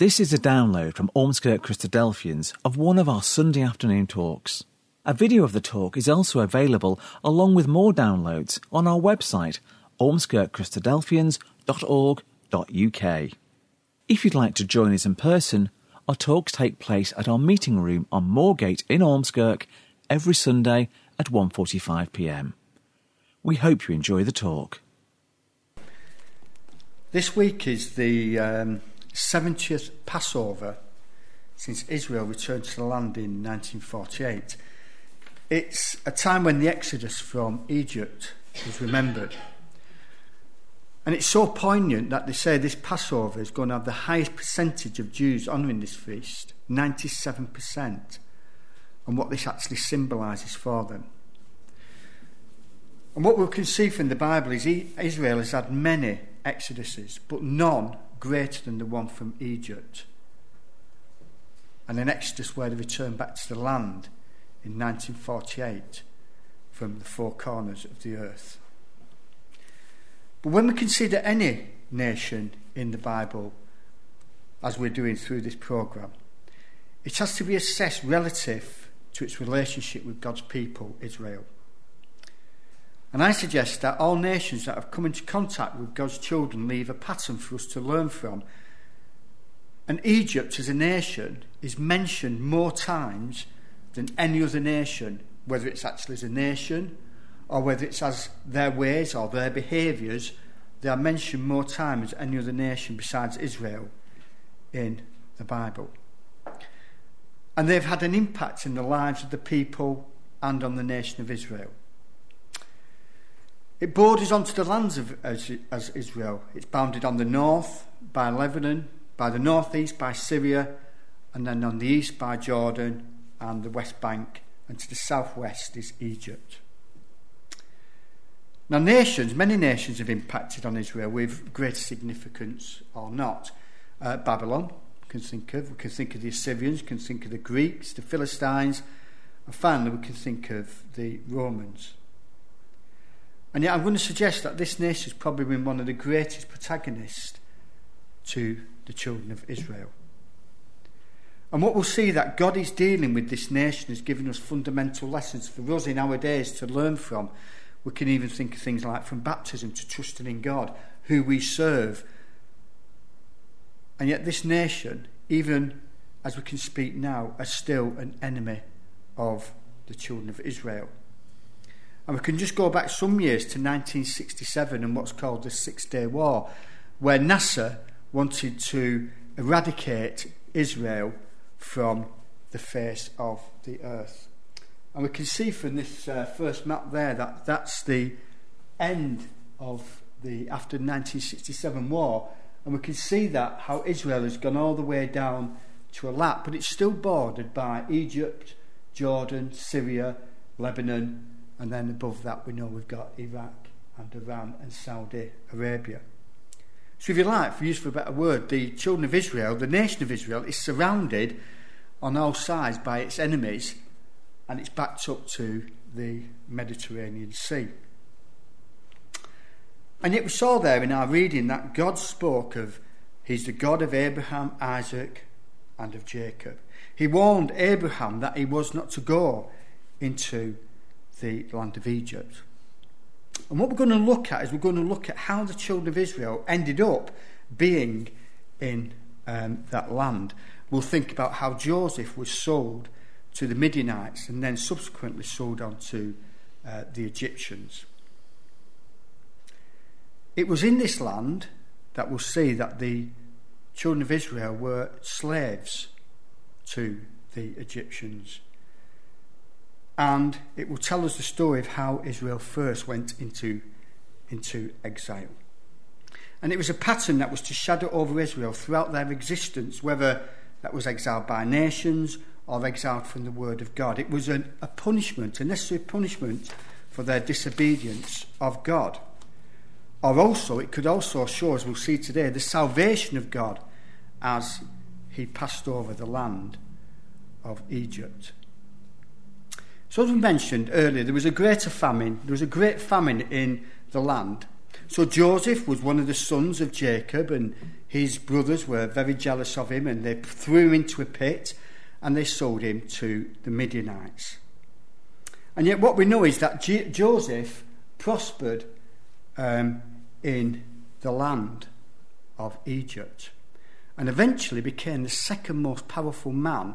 This is a download from Ormskirk Christadelphians of one of our Sunday afternoon talks. A video of the talk is also available along with more downloads on our website ormskirkchristadelphians.org.uk. If you'd like to join us in person, our talks take place at our meeting room on Moorgate in Ormskirk every Sunday at 1:45 p.m. We hope you enjoy the talk. This week is the um, 70th Passover since Israel returned to the land in 1948. It's a time when the exodus from Egypt is remembered. And it's so poignant that they say this Passover is going to have the highest percentage of Jews honouring this feast 97%. And what this actually symbolises for them. And what we can see from the Bible is Israel has had many exoduses, but none greater than the one from Egypt. And an exodus where they returned back to the land in 1948 from the four corners of the earth. But when we consider any nation in the Bible, as we're doing through this programme, it has to be assessed relative to its relationship with God's people, Israel. And I suggest that all nations that have come into contact with God's children leave a pattern for us to learn from. And Egypt as a nation is mentioned more times than any other nation, whether it's actually as a nation or whether it's as their ways or their behaviours, they are mentioned more times than any other nation besides Israel in the Bible. And they've had an impact in the lives of the people and on the nation of Israel. It borders onto the lands of as, Israel. It's bounded on the north by Lebanon, by the northeast by Syria, and then on the east by Jordan and the West Bank, and to the southwest is Egypt. Now, nations, many nations have impacted on Israel with greater significance or not. Uh, Babylon, we can think of. We can think of the Assyrians, we can think of the Greeks, the Philistines, and finally we can think of the Romans. And yet, I'm going to suggest that this nation has probably been one of the greatest protagonists to the children of Israel. And what we'll see that God is dealing with this nation has given us fundamental lessons for us in our days to learn from. We can even think of things like from baptism to trusting in God, who we serve. And yet, this nation, even as we can speak now, are still an enemy of the children of Israel. And we can just go back some years to 1967 and what's called the Six Day War, where Nasser wanted to eradicate Israel from the face of the earth. And we can see from this uh, first map there that that's the end of the after 1967 war. And we can see that how Israel has gone all the way down to Eilat, but it's still bordered by Egypt, Jordan, Syria, Lebanon, and then above that, we know we've got Iraq and Iran and Saudi Arabia. So, if you like, for use of a better word, the children of Israel, the nation of Israel, is surrounded on all sides by its enemies and it's backed up to the Mediterranean Sea. And yet, we saw there in our reading that God spoke of He's the God of Abraham, Isaac, and of Jacob. He warned Abraham that he was not to go into the land of Egypt. And what we're going to look at is we're going to look at how the children of Israel ended up being in um, that land. We'll think about how Joseph was sold to the Midianites and then subsequently sold on to uh, the Egyptians. It was in this land that we'll see that the children of Israel were slaves to the Egyptians and it will tell us the story of how Israel first went into, into exile. And it was a pattern that was to shadow over Israel throughout their existence, whether that was exiled by nations or exiled from the word of God. It was an, a punishment, a necessary punishment for their disobedience of God. Or also, it could also show, as we'll see today, the salvation of God as he passed over the land of Egypt. So, as we mentioned earlier, there was a greater famine. There was a great famine in the land So Joseph was one of the sons of Jacob, and his brothers were very jealous of him, and they threw him into a pit and they sold him to the Midianites. And yet, what we know is that J- Joseph prospered um, in the land of Egypt and eventually became the second most powerful man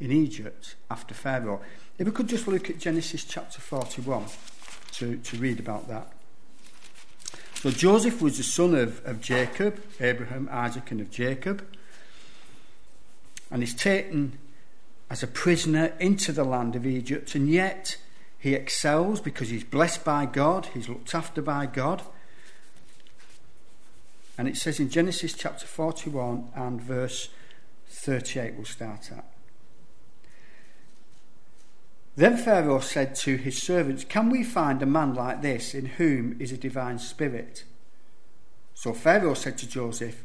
in Egypt after Pharaoh. If we could just look at Genesis chapter 41 to, to read about that. So Joseph was the son of, of Jacob, Abraham, Isaac, and of Jacob. And he's taken as a prisoner into the land of Egypt, and yet he excels because he's blessed by God, he's looked after by God. And it says in Genesis chapter 41 and verse 38, we'll start at. Then Pharaoh said to his servants, Can we find a man like this in whom is a divine spirit? So Pharaoh said to Joseph,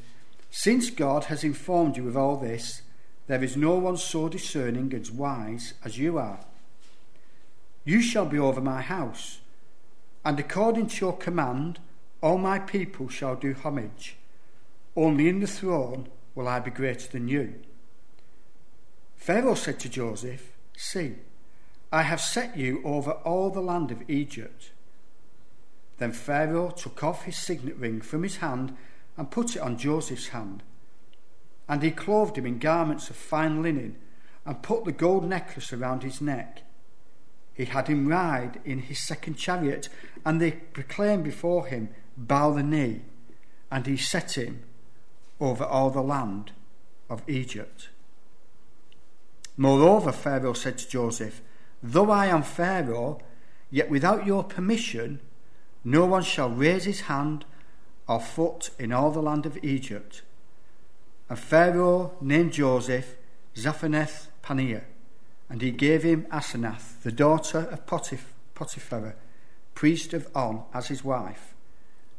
Since God has informed you of all this, there is no one so discerning and wise as you are. You shall be over my house, and according to your command, all my people shall do homage. Only in the throne will I be greater than you. Pharaoh said to Joseph, See, I have set you over all the land of Egypt. Then Pharaoh took off his signet ring from his hand and put it on Joseph's hand. And he clothed him in garments of fine linen and put the gold necklace around his neck. He had him ride in his second chariot, and they proclaimed before him, Bow the knee. And he set him over all the land of Egypt. Moreover, Pharaoh said to Joseph, Though I am Pharaoh, yet without your permission, no one shall raise his hand or foot in all the land of Egypt. And Pharaoh named Joseph Zaphenath Paneah, and he gave him Asenath, the daughter of Potiphar, priest of On, as his wife.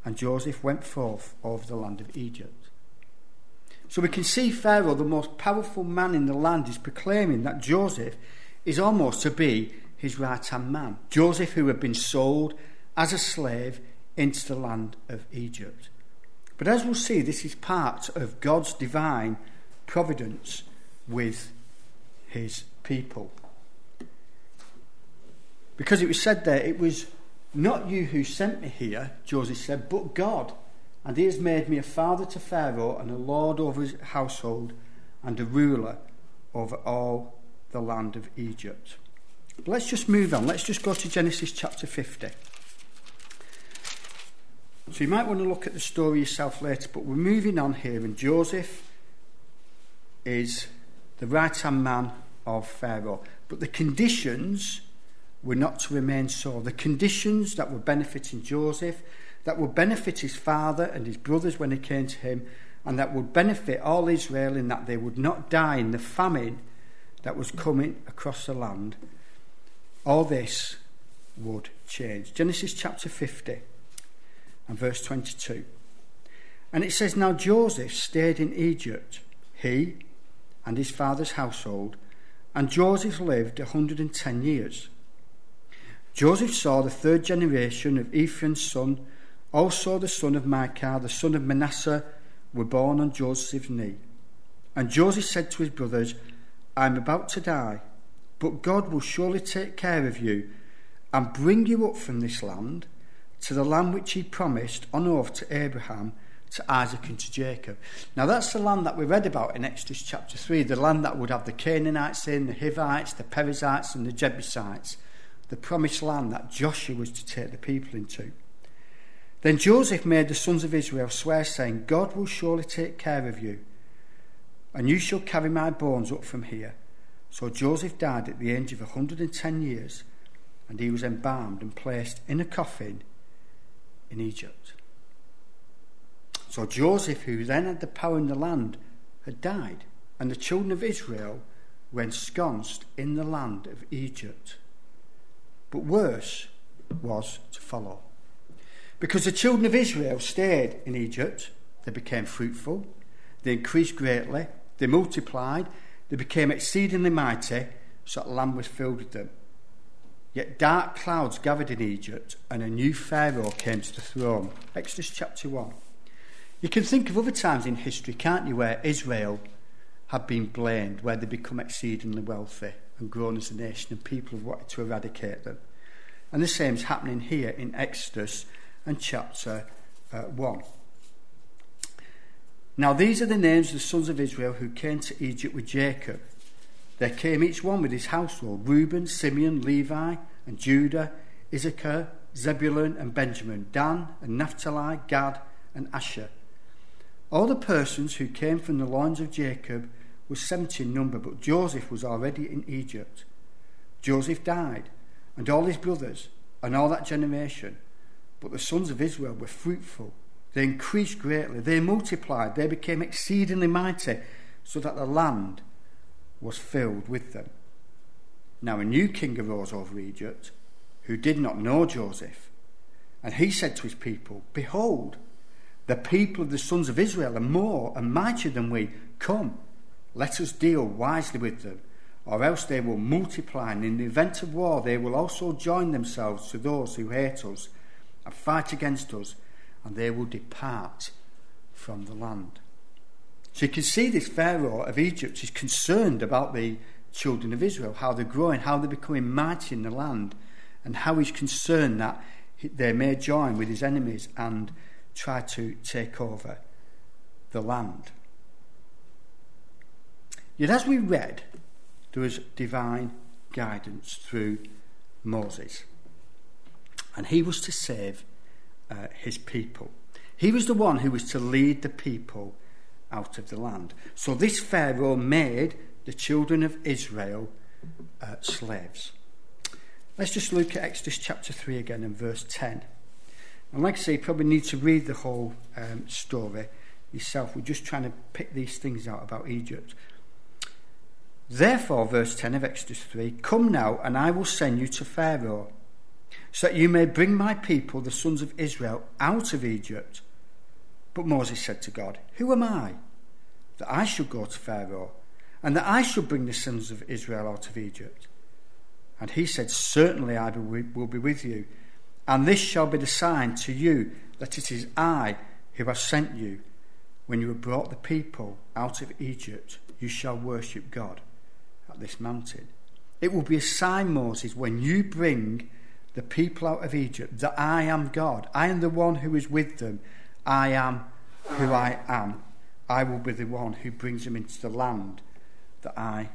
And Joseph went forth over the land of Egypt. So we can see Pharaoh, the most powerful man in the land, is proclaiming that Joseph is almost to be his right hand man. Joseph, who had been sold as a slave into the land of Egypt. But as we'll see, this is part of God's divine providence with his people. Because it was said there, it was not you who sent me here, Joseph said, but God. And he has made me a father to Pharaoh and a lord over his household and a ruler over all the land of Egypt. But let's just move on. Let's just go to Genesis chapter 50. So you might want to look at the story yourself later, but we're moving on here, and Joseph is the right hand man of Pharaoh. But the conditions were not to remain so. The conditions that were benefiting Joseph, that would benefit his father and his brothers when they came to him, and that would benefit all Israel in that they would not die in the famine that was coming across the land, all this would change. Genesis chapter 50 and verse 22. And it says, Now Joseph stayed in Egypt, he and his father's household, and Joseph lived a 110 years. Joseph saw the third generation of Ephraim's son, also the son of Machir, the son of Manasseh, were born on Joseph's knee. And Joseph said to his brothers, I am about to die, but God will surely take care of you and bring you up from this land to the land which he promised on oath to Abraham, to Isaac, and to Jacob. Now, that's the land that we read about in Exodus chapter 3, the land that would have the Canaanites in, the Hivites, the Perizzites, and the Jebusites, the promised land that Joshua was to take the people into. Then Joseph made the sons of Israel swear, saying, God will surely take care of you and you shall carry my bones up from here. So Joseph died at the age of a 110 years, and he was embalmed and placed in a coffin in Egypt. So Joseph, who then had the power in the land, had died, and the children of Israel were ensconced in the land of Egypt. But worse was to follow. Because the children of Israel stayed in Egypt, they became fruitful, They increased greatly, they multiplied, they became exceedingly mighty, so that land was filled with them. Yet dark clouds gathered in Egypt, and a new Pharaoh came to the throne. Exodus chapter 1. You can think of other times in history, can't you, where Israel had been blamed, where they become exceedingly wealthy and grown as a nation, and people have wanted to eradicate them. And the same is happening here in Exodus and chapter uh, 1. Now, these are the names of the sons of Israel who came to Egypt with Jacob. There came each one with his household Reuben, Simeon, Levi, and Judah, Issachar, Zebulun, and Benjamin, Dan, and Naphtali, Gad, and Asher. All the persons who came from the loins of Jacob were seventy in number, but Joseph was already in Egypt. Joseph died, and all his brothers, and all that generation. But the sons of Israel were fruitful. They increased greatly. They multiplied. They became exceedingly mighty, so that the land was filled with them. Now a new king arose over Egypt, who did not know Joseph. And he said to his people, Behold, the people of the sons of Israel are more and mightier than we. Come, let us deal wisely with them, or else they will multiply, and in the event of war they will also join themselves to those who hate us and fight against us, and they will depart from the land. So you can see this Pharaoh of Egypt is concerned about the children of Israel, how they're growing, how they're becoming mighty in the land, and how he's concerned that they may join with his enemies and try to take over the land. Yet, as we read, there was divine guidance through Moses, and he was to save uh, his people. He was the one who was to lead the people out of the land. So, this Pharaoh made the children of Israel uh, slaves. Let's just look at Exodus chapter 3 again and verse 10. And like I say, you probably need to read the whole um, story yourself. We're just trying to pick these things out about Egypt. Therefore, verse 10 of Exodus 3 Come now, and I will send you to Pharaoh, so that you may bring my people, the sons of Israel, out of Egypt. But Moses said to God, Who am I that I should go to Pharaoh, and that I should bring the sons of Israel out of Egypt? And he said, Certainly I will be with you and this shall be the sign to you that it is I who have sent you. When you have brought the people out of Egypt, you shall worship God at this mountain. It will be a sign, Moses, when you bring the people out of Egypt, that I am God. I am the one who is with them. I am who I am. I will be the one who brings them into the land that I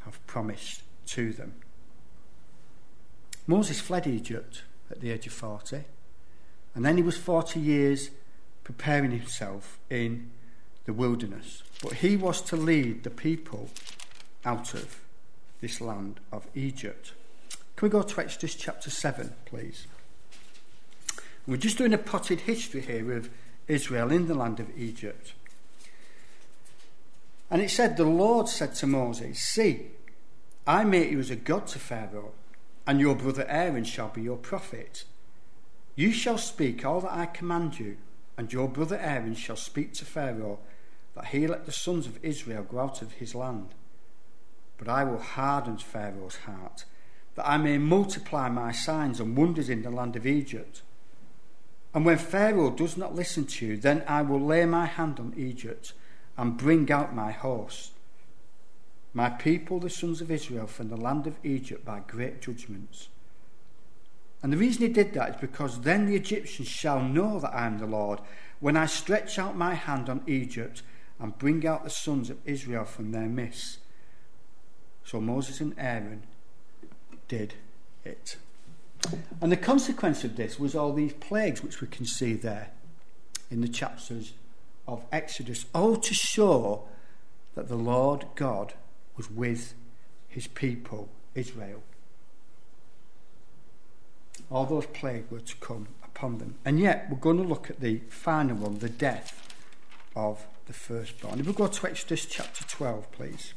have promised to them. Moses fled Egypt at the age of 40. And then he was 40 years preparing himself in the wilderness. But he was to lead the people out of this land of Egypt. Can we go to Exodus chapter 7, please? We're just doing a potted history here of Israel in the land of Egypt. And it said, The Lord said to Moses, See, I made you as a god to Pharaoh and your brother Aaron shall be your prophet. You shall speak all that I command you, and your brother Aaron shall speak to Pharaoh, that he let the sons of Israel go out of his land. But I will harden Pharaoh's heart, that I may multiply my signs and wonders in the land of Egypt. And when Pharaoh does not listen to you, then I will lay my hand on Egypt and bring out my host my people, the sons of Israel, from the land of Egypt by great judgments. And the reason he did that is because then the Egyptians shall know that I am the Lord when I stretch out my hand on Egypt and bring out the sons of Israel from their midst. So Moses and Aaron did it. And the consequence of this was all these plagues which we can see there in the chapters of Exodus, all to show that the Lord God was with his people, Israel. All those plagues were to come upon them. And yet, we're going to look at the final one, the death of the firstborn. If we go to Exodus chapter 12, please.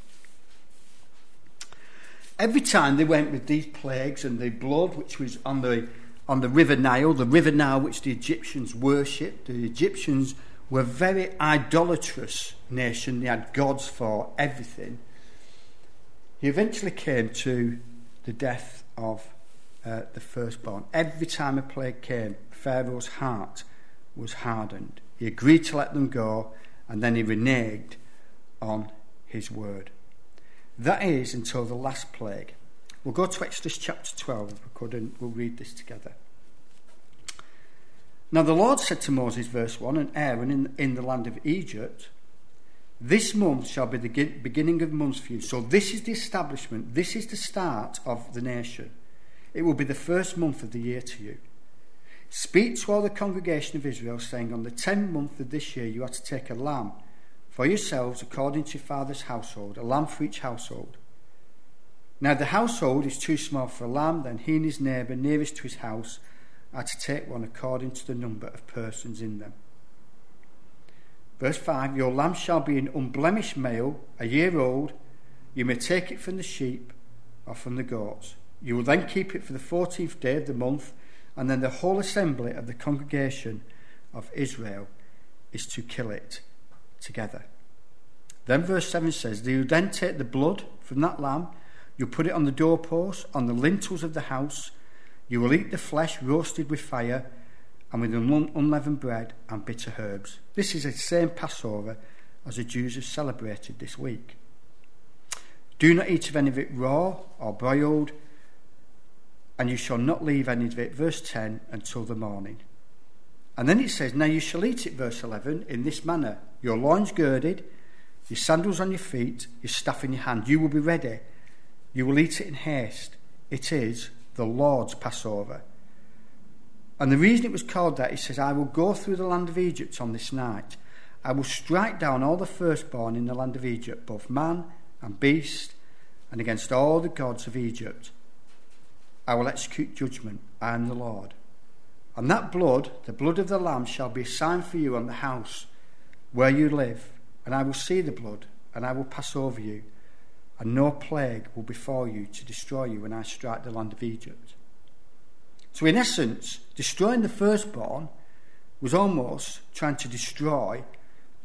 every time they went with these plagues and the blood which was on the, on the river Nile, the river Nile which the Egyptians worshipped, the Egyptians were a very idolatrous nation. They had gods for everything. He eventually came to the death of uh, the firstborn. Every time a plague came, Pharaoh's heart was hardened. He agreed to let them go, and then he reneged on his word. That is until the last plague. We'll go to Exodus chapter 12 if we could, and we'll read this together. Now the Lord said to Moses, verse 1, and Aaron in, in the land of Egypt, This month shall be the beginning of months for you. So this is the establishment, this is the start of the nation. It will be the first month of the year to you. Speak to all the congregation of Israel, saying, On the tenth month of this year you are to take a lamb for yourselves according to your father's household, a lamb for each household. Now the household is too small for a lamb, then he and his neighbour nearest to his house are to take one according to the number of persons in them. Verse 5 Your lamb shall be an unblemished male, a year old. You may take it from the sheep or from the goats. You will then keep it for the fourteenth day of the month, and then the whole assembly of the congregation of Israel is to kill it together. Then verse 7 says, Do You then take the blood from that lamb, you put it on the doorpost, on the lintels of the house. You will eat the flesh roasted with fire and with unleavened bread and bitter herbs. This is the same Passover as the Jews have celebrated this week. Do not eat of any of it raw or broiled and you shall not leave any of it, verse 10, until the morning. And then it says, Now you shall eat it, verse 11, in this manner your loins girded, your sandals on your feet, your staff in your hand. You will be ready. You will eat it in haste. It is the Lord's Passover. And the reason it was called that, he says, I will go through the land of Egypt on this night. I will strike down all the firstborn in the land of Egypt, both man and beast, and against all the gods of Egypt. I will execute judgment. I am the Lord. And that blood, the blood of the Lamb, shall be a sign for you on the house where you live. And I will see the blood, and I will pass over you, and no plague will befall you to destroy you when I strike the land of Egypt. So, in essence, destroying the firstborn was almost trying to destroy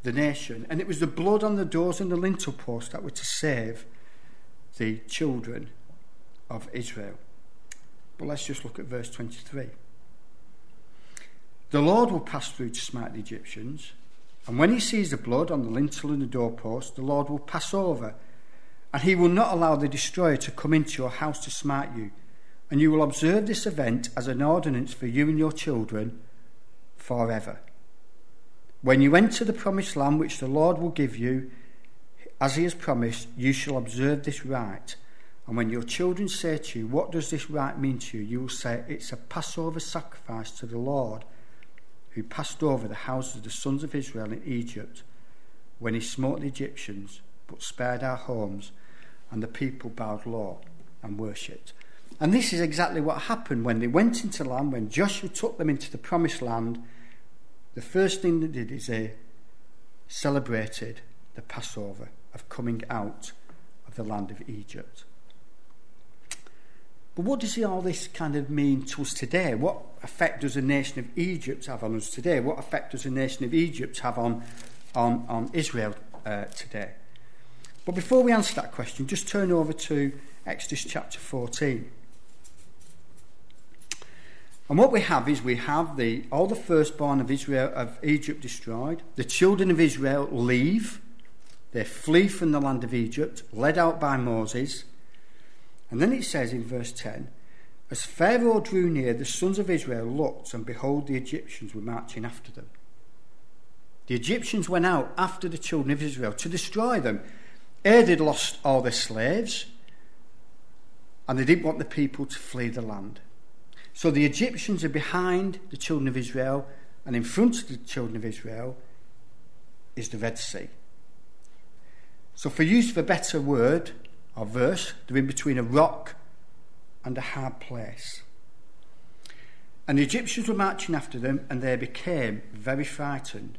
the nation. And it was the blood on the doors and the lintel posts that were to save the children of Israel. But let's just look at verse 23. The Lord will pass through to smite the Egyptians, and when he sees the blood on the lintel and the doorpost, the Lord will pass over, and he will not allow the destroyer to come into your house to smite you. And you will observe this event as an ordinance for you and your children forever. When you enter the promised land which the Lord will give you, as he has promised, you shall observe this rite and when your children say to you, What does this rite mean to you? you will say, It's a Passover sacrifice to the Lord who passed over the houses of the sons of Israel in Egypt when he smote the Egyptians, but spared our homes, and the people bowed low and worshipped. And this is exactly what happened when they went into land, when Joshua took them into the promised land. The first thing they did is they celebrated the Passover of coming out of the land of Egypt. But what does all this kind of mean to us today? What effect does the nation of Egypt have on us today? What effect does the nation of Egypt have on, on, on Israel uh, today? But before we answer that question, just turn over to Exodus chapter 14. And what we have is we have the, all the firstborn of Israel of Egypt destroyed. The children of Israel leave. They flee from the land of Egypt, led out by Moses. And then it says in verse 10 As Pharaoh drew near, the sons of Israel looked, and behold, the Egyptians were marching after them. The Egyptians went out after the children of Israel to destroy them. Ere they'd lost all their slaves, and they didn't want the people to flee the land. So the Egyptians are behind the children of Israel, and in front of the children of Israel is the Red Sea. So, for use of a better word, or verse. They're in between a rock and a hard place. And the Egyptians were marching after them, and they became very frightened.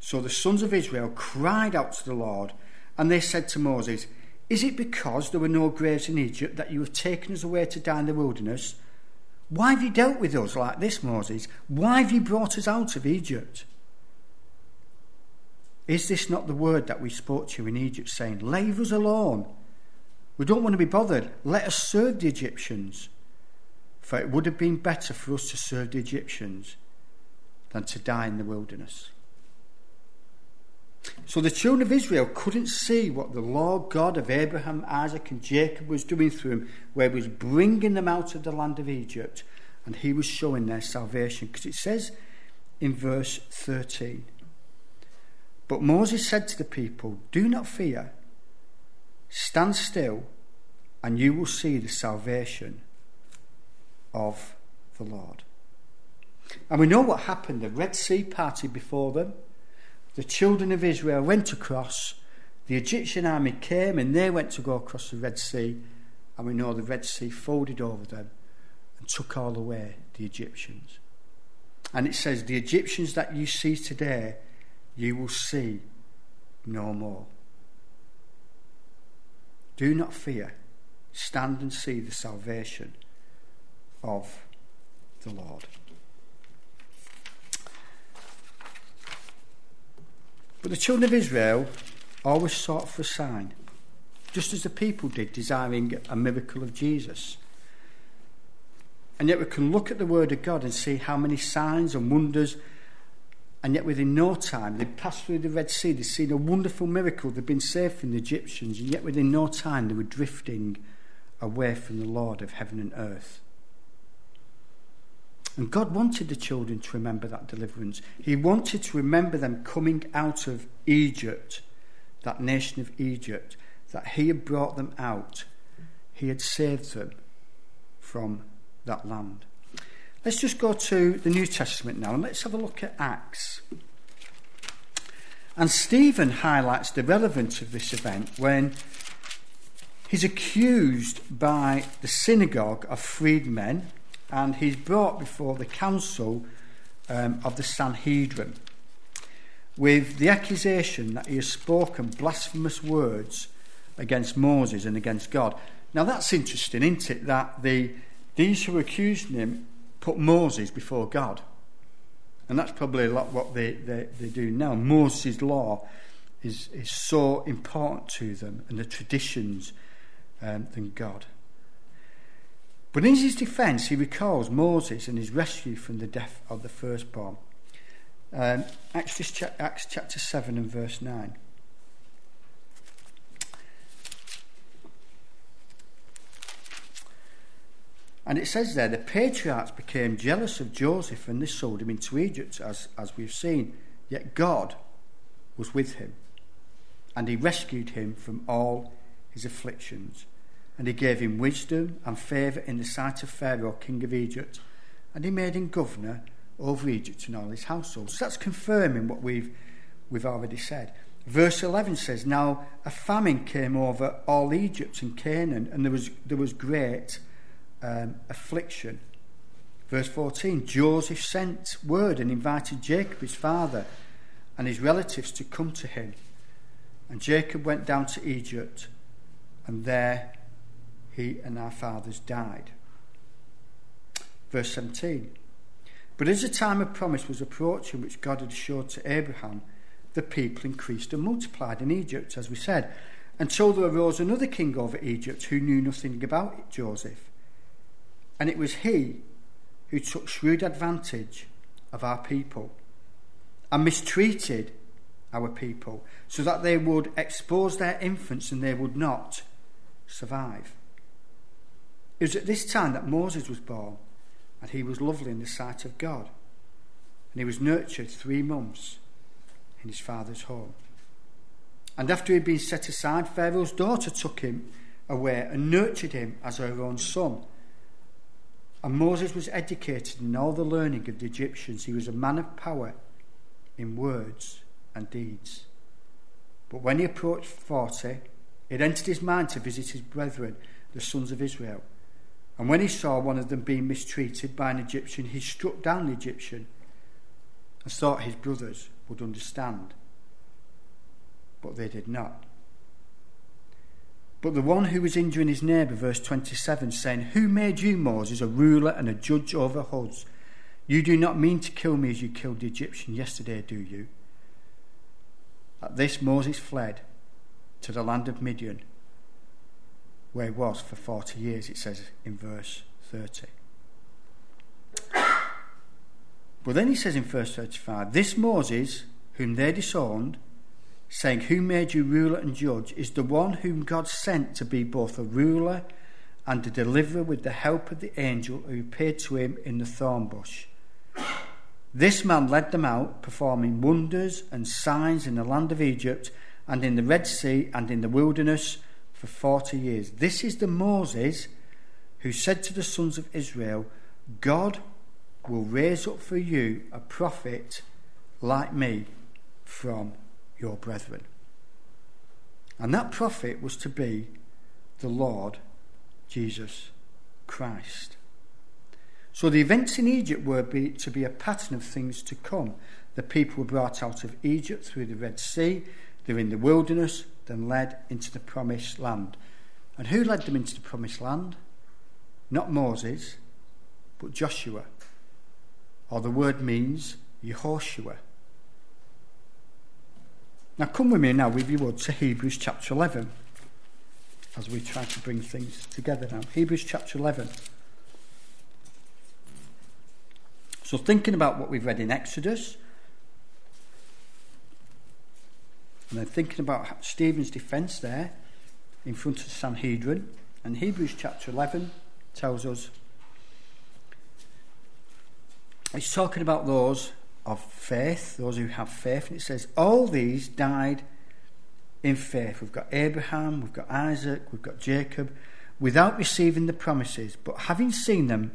So the sons of Israel cried out to the Lord, and they said to Moses, Is it because there were no graves in Egypt that you have taken us away to die in the wilderness? Why have you dealt with us like this, Moses? Why have you brought us out of Egypt? Is this not the word that we spoke to you in Egypt, saying, Leave us alone We don't want to be bothered. Let us serve the Egyptians. For it would have been better for us to serve the Egyptians than to die in the wilderness. So the children of Israel couldn't see what the Lord God of Abraham, Isaac, and Jacob was doing through them, where he was bringing them out of the land of Egypt, and he was showing their salvation. Because it says in verse 13 But Moses said to the people, Do not fear, stand still, and you will see the salvation of the Lord. And we know what happened. The Red Sea parted before them. The children of Israel went across. The Egyptian army came and they went to go across the Red Sea. And we know the Red Sea folded over them and took all away the Egyptians. And it says, The Egyptians that you see today, you will see no more. Do not fear. Stand and see the salvation of the Lord. But the children of Israel always sought for a sign, just as the people did, desiring a miracle of Jesus. And yet we can look at the Word of God and see how many signs and wonders, And yet, within no time, they passed through the Red Sea, they'd seen a wonderful miracle, they've been saved from the Egyptians, and yet within no time, they were drifting away from the Lord of heaven and earth. And God wanted the children to remember that deliverance. He wanted to remember them coming out of Egypt, that nation of Egypt, that He had brought them out. He had saved them from that land. Let's just go to the New Testament now and let's have a look at Acts. And Stephen highlights the relevance of this event when he's accused by the synagogue of freedmen and he's brought before the council um, of the Sanhedrin with the accusation that he has spoken blasphemous words against Moses and against God. Now that's interesting, isn't it? That the these who accused him put Moses before God. And that's probably a lot what they, they, they do now. Moses' law is, is so important to them and the traditions um, than God. But in his defence, he recalls Moses and his rescue from the death of the firstborn. Um, Acts, Acts chapter 7 and verse 9. And it says there, the patriarchs became jealous of Joseph and they sold him into Egypt, as, as we've seen. Yet God was with him, and he rescued him from all his afflictions and he gave him wisdom and favour in the sight of Pharaoh, king of Egypt, and he made him governor over Egypt and all his household. So that's confirming what we've, we've already said. Verse 11 says, Now a famine came over all Egypt and Canaan, and there was, there was great um, affliction. Verse 14 Joseph sent word and invited Jacob, his father, and his relatives to come to him. And Jacob went down to Egypt, and there he and our fathers died. Verse 17. But as the time of promise was approaching, which God had assured to Abraham, the people increased and multiplied in Egypt, as we said, until there arose another king over Egypt who knew nothing about Joseph. And it was he who took shrewd advantage of our people and mistreated our people so that they would expose their infants and they would not survive. It was at this time that Moses was born, and he was lovely in the sight of God. And he was nurtured three months in his father's home. And after he had been set aside, Pharaoh's daughter took him away and nurtured him as her own son. And Moses was educated in all the learning of the Egyptians. He was a man of power in words and deeds. But when he approached 40, it entered his mind to visit his brethren, the sons of Israel and when he saw one of them being mistreated by an Egyptian, he struck down the Egyptian and thought his brothers would understand. But they did not. But the one who was injuring his neighbour, verse 27, saying, Who made you, Moses, a ruler and a judge over us? You do not mean to kill me as you killed the Egyptian yesterday, do you? At this, Moses fled to the land of Midian where he was for 40 years, it says in verse 30. But then he says in verse 35 This Moses, whom they disowned, saying, Who made you ruler and judge, is the one whom God sent to be both a ruler and a deliverer with the help of the angel who appeared to him in the thorn bush. This man led them out, performing wonders and signs in the land of Egypt and in the Red Sea and in the wilderness for forty years. This is the Moses who said to the sons of Israel, God will raise up for you a prophet like me from your brethren. And that prophet was to be the Lord Jesus Christ. So the events in Egypt were be, to be a pattern of things to come. The people were brought out of Egypt through the Red Sea, they're in the wilderness, then led into the promised land. And who led them into the promised land? Not Moses, but Joshua or the word means Yehoshua. Now, come with me now, if you would, to Hebrews chapter 11 as we try to bring things together now. Hebrews chapter 11. So, thinking about what we've read in Exodus, and then thinking about Stephen's defence there in front of Sanhedrin, and Hebrews chapter 11 tells us it's talking about those of faith, those who have faith, and it says, All these died in faith. We've got Abraham, we've got Isaac, we've got Jacob, without receiving the promises, but having seen them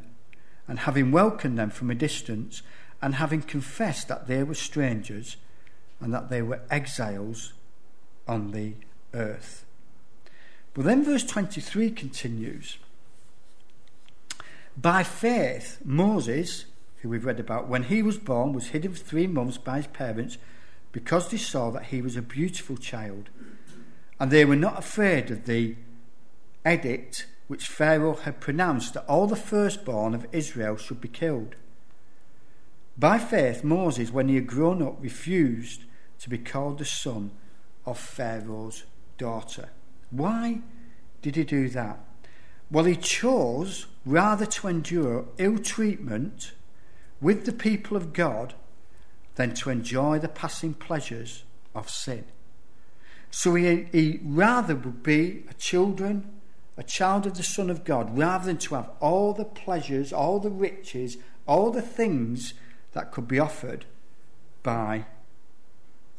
and having welcomed them from a distance, and having confessed that they were strangers and that they were exiles on the earth. But then verse 23 continues By faith, Moses who we've read about, when he was born, was hidden for three months by his parents because they saw that he was a beautiful child. And they were not afraid of the edict which Pharaoh had pronounced that all the firstborn of Israel should be killed. By faith, Moses, when he had grown up, refused to be called the son of Pharaoh's daughter. Why did he do that? Well, he chose rather to endure ill treatment with the people of God than to enjoy the passing pleasures of sin. So he, he rather would be a children, a child of the Son of God, rather than to have all the pleasures, all the riches, all the things that could be offered by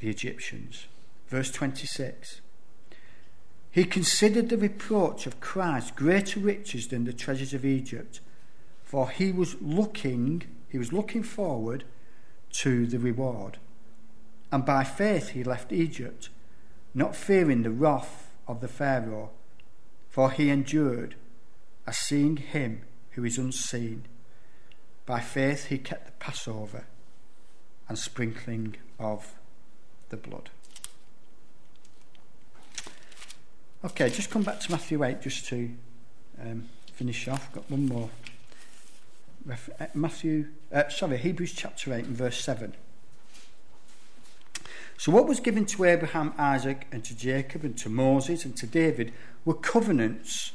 the Egyptians. Verse 26. He considered the reproach of Christ greater riches than the treasures of Egypt, for he was looking he was looking forward to the reward. And by faith he left Egypt, not fearing the wrath of the Pharaoh, for he endured as seeing him who is unseen. By faith he kept the Passover and sprinkling of the blood. Okay, just come back to Matthew 8 just to um, finish off. Got one more Matthew, uh, sorry, Hebrews chapter 8 and verse 7. So, what was given to Abraham, Isaac, and to Jacob, and to Moses, and to David were covenants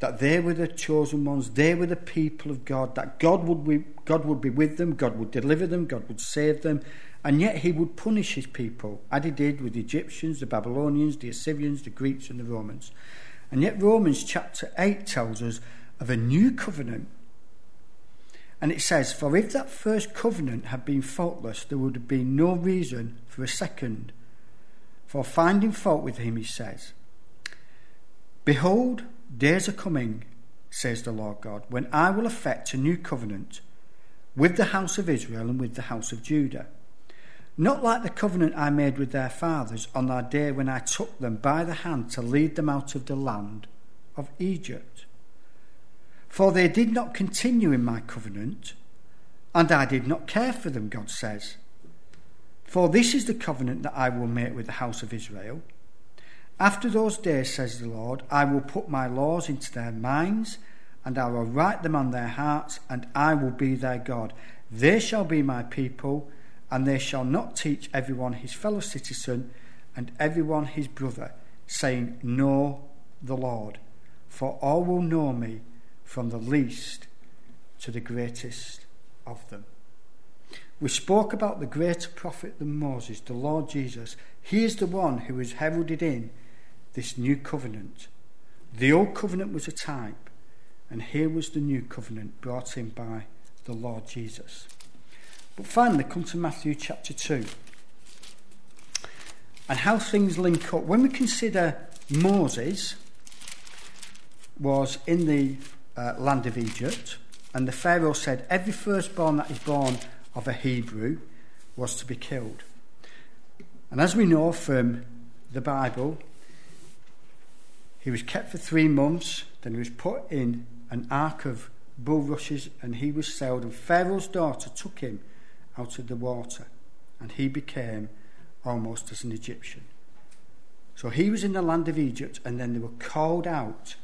that they were the chosen ones, they were the people of God, that God would be, God would be with them, God would deliver them, God would save them, and yet He would punish His people, as He did with the Egyptians, the Babylonians, the Assyrians, the Greeks, and the Romans. And yet, Romans chapter 8 tells us of a new covenant and it says, For if that first covenant had been faultless, there would have been no reason for a second. For finding fault with him, he says, Behold, days are coming, says the Lord God, when I will effect a new covenant with the house of Israel and with the house of Judah. Not like the covenant I made with their fathers on that day when I took them by the hand to lead them out of the land of Egypt for they did not continue in my covenant, and I did not care for them, God says. For this is the covenant that I will make with the house of Israel. After those days, says the Lord, I will put my laws into their minds, and I will write them on their hearts, and I will be their God. They shall be my people, and they shall not teach everyone his fellow citizen and everyone his brother, saying, Know the Lord. For all will know me from the least to the greatest of them. We spoke about the greater prophet than Moses, the Lord Jesus. He is the one who has heralded in this new covenant. The old covenant was a type, and here was the new covenant brought in by the Lord Jesus. But finally, come to Matthew chapter 2 and how things link up. When we consider Moses was in the uh, land of Egypt, and the Pharaoh said, Every firstborn that is born of a Hebrew was to be killed. And as we know from the Bible, he was kept for three months, then he was put in an ark of bulrushes, and he was sold. And Pharaoh's daughter took him out of the water, and he became almost as an Egyptian. So he was in the land of Egypt, and then they were called out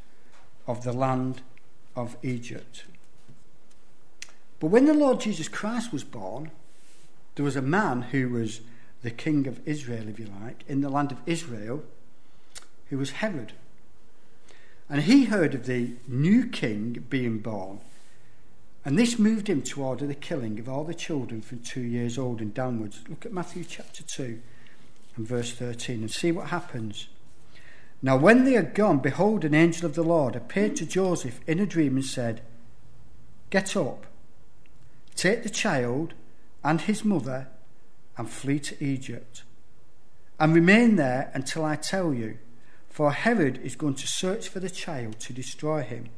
of the land of Egypt. But when the Lord Jesus Christ was born, there was a man who was the king of Israel, if you like, in the land of Israel, who was Herod. And he heard of the new king being born. And this moved him to order the killing of all the children from two years old and downwards. Look at Matthew chapter 2 and verse 13 and see what happens. Now, when they had gone, behold, an angel of the Lord appeared to Joseph in a dream and said, Get up, take the child and his mother, and flee to Egypt, and remain there until I tell you, for Herod is going to search for the child to destroy him.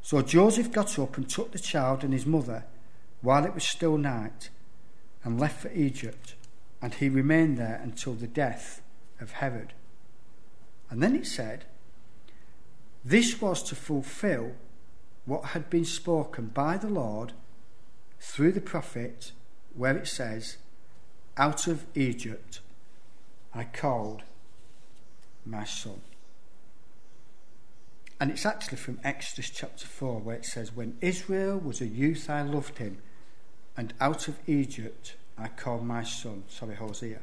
So Joseph got up and took the child and his mother while it was still night, and left for Egypt, and he remained there until the death of Herod. And then it said, This was to fulfill what had been spoken by the Lord through the prophet, where it says, Out of Egypt I called my son. And it's actually from Exodus chapter 4, where it says, When Israel was a youth, I loved him, and out of Egypt I called my son. Sorry, Hosea.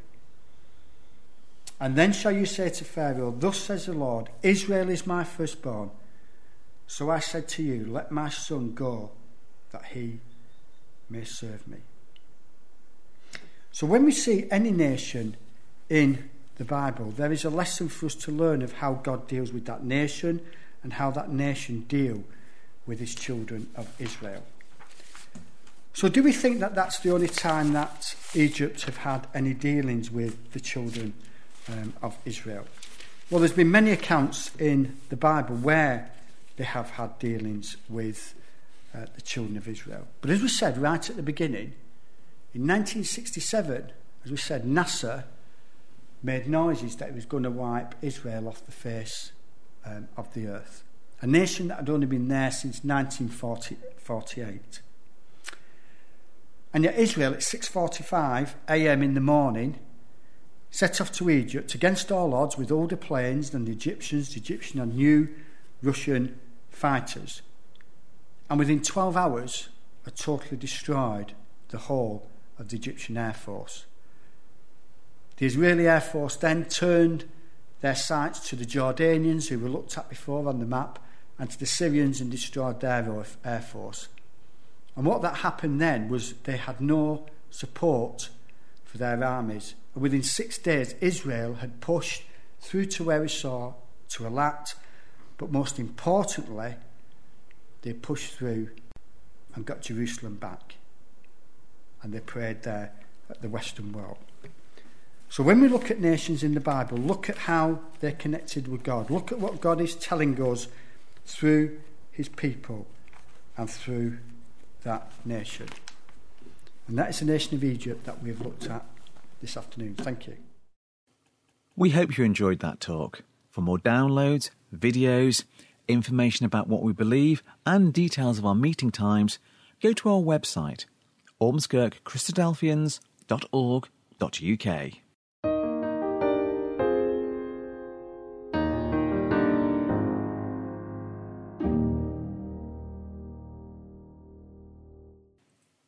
And then shall you say to Pharaoh, Thus says the Lord, Israel is my firstborn. So I said to you, Let my son go, that he may serve me. So when we see any nation in the Bible, there is a lesson for us to learn of how God deals with that nation and how that nation deal with his children of Israel. So do we think that that's the only time that Egypt have had any dealings with the children um, of Israel. Well, there's been many accounts in the Bible where they have had dealings with uh, the children of Israel. But as we said right at the beginning, in 1967, as we said, Nasser made noises that it was going to wipe Israel off the face um, of the earth. A nation that had only been there since 1948. And yet Israel at 6:45 a.m. in the morning set off to Egypt against all odds with older planes than the Egyptians. The Egyptians had new Russian fighters. And within 12 hours, had totally destroyed the whole of the Egyptian Air Force. The Israeli Air Force then turned their sights to the Jordanians, who were looked at before on the map, and to the Syrians and destroyed their Air Force. And what that happened then was they had no support for their armies. And within six days, Israel had pushed through to saw to Eilat, but most importantly, they pushed through and got Jerusalem back. And they prayed there at the Western Wall. So when we look at nations in the Bible, look at how they're connected with God. Look at what God is telling us through his people and through that nation. And that is the nation of Egypt that we've looked at this afternoon. Thank you. We hope you enjoyed that talk. For more downloads, videos, information about what we believe, and details of our meeting times, go to our website, ormskirkchristadelphians.org.uk.